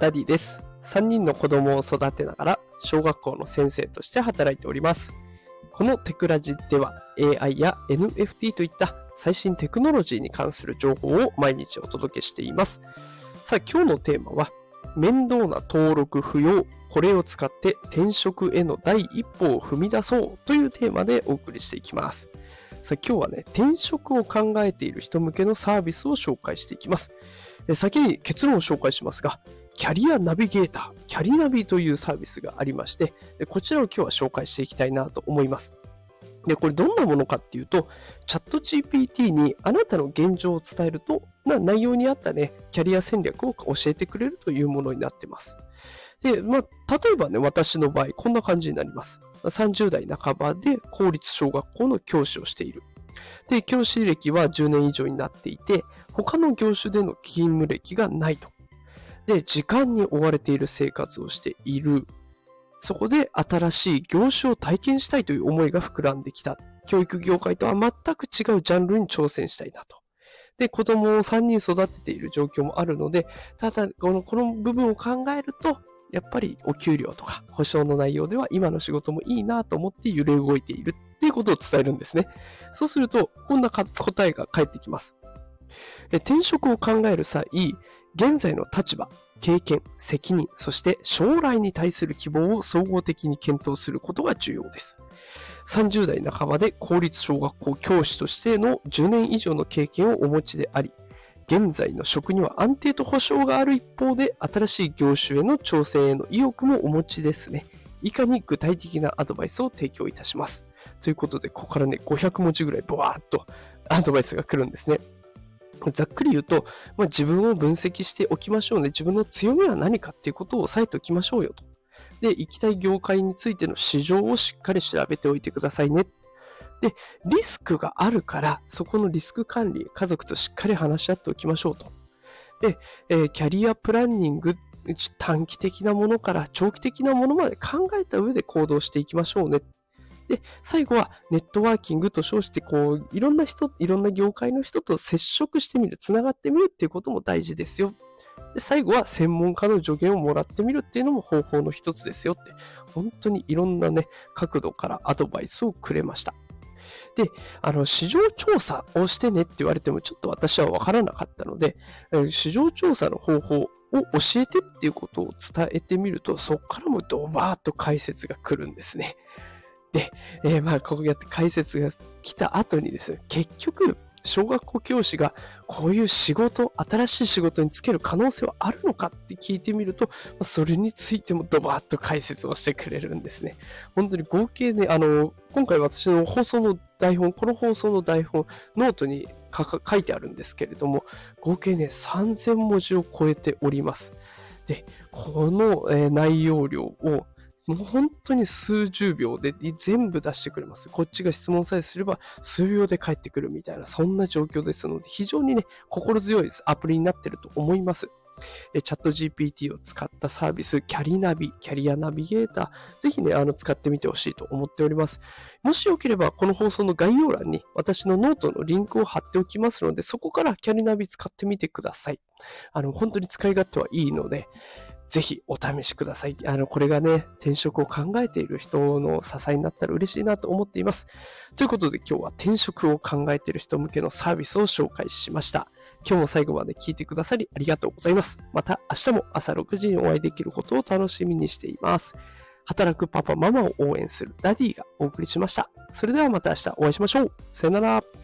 ダディです。3人の子供を育てながら小学校の先生として働いております。このテクラジでは AI や NFT といった最新テクノロジーに関する情報を毎日お届けしています。さあ今日のテーマは面倒な登録不要これを使って転職への第一歩を踏み出そうというテーマでお送りしていきます。さあ今日はね、転職を考えている人向けのサービスを紹介していきます。先に結論を紹介しますが、キャリアナビゲーター、キャリナビというサービスがありまして、こちらを今日は紹介していきたいなと思います。で、これどんなものかっていうと、チャット GPT にあなたの現状を伝えると、な内容に合ったね、キャリア戦略を教えてくれるというものになってます。で、まあ、例えばね、私の場合、こんな感じになります。30代半ばで公立小学校の教師をしている。で、教師歴は10年以上になっていて、他の業種での勤務歴がないと。で、時間に追われている生活をしている。そこで新しい業種を体験したいという思いが膨らんできた。教育業界とは全く違うジャンルに挑戦したいなと。で、子供を3人育てている状況もあるので、ただ、この、この部分を考えると、やっぱりお給料とか保証の内容では今の仕事もいいなと思って揺れ動いているっていうことを伝えるんですね。そうすると、こんな答えが返ってきます。転職を考える際、現在の立場、経験、責任、そして将来に対する希望を総合的に検討することが重要です。30代半ばで公立小学校教師としての10年以上の経験をお持ちであり、現在の職には安定と保障がある一方で、新しい業種への挑戦への意欲もお持ちですね。以下に具体的なアドバイスを提供いたします。ということで、ここからね、500文字ぐらいボワーっとアドバイスが来るんですね。ざっくり言うと、まあ、自分を分析しておきましょうね。自分の強みは何かっていうことを押さえておきましょうよと。で、行きたい業界についての市場をしっかり調べておいてくださいね。で、リスクがあるから、そこのリスク管理、家族としっかり話し合っておきましょうと。で、えー、キャリアプランニング、短期的なものから長期的なものまで考えた上で行動していきましょうね。で、最後はネットワーキングと称して、こう、いろんな人、いろんな業界の人と接触してみる、つながってみるっていうことも大事ですよ。で、最後は専門家の助言をもらってみるっていうのも方法の一つですよって、本当にいろんなね、角度からアドバイスをくれました。で、あの、市場調査をしてねって言われてもちょっと私はわからなかったので、市場調査の方法を教えてっていうことを伝えてみると、そこからもドバーッと解説が来るんですね。で、えー、まあ、こうやって解説が来た後にですね、結局、小学校教師がこういう仕事、新しい仕事に就ける可能性はあるのかって聞いてみると、それについてもドバーッと解説をしてくれるんですね。本当に合計ね、あの、今回私の放送の台本、この放送の台本、ノートに書いてあるんですけれども、合計ね、3000文字を超えております。で、この、えー、内容量をもう本当に数十秒で全部出してくれます。こっちが質問さえすれば数秒で返ってくるみたいな、そんな状況ですので、非常にね、心強いですアプリになってると思います。 ChatGPT を使ったサービス、キャリナビ、キャリアナビゲーター、ぜひね、あの、使ってみてほしいと思っております。もしよければ、この放送の概要欄に私のノートのリンクを貼っておきますので、そこからキャリナビ使ってみてください。あの、本当に使い勝手はいいので、ぜひお試しください。あの、これがね、転職を考えている人の支えになったら嬉しいなと思っています。ということで今日は転職を考えている人向けのサービスを紹介しました。今日も最後まで聞いてくださりありがとうございます。また明日も朝6時にお会いできることを楽しみにしています。働くパパママを応援するダディがお送りしました。それではまた明日お会いしましょう。さよなら。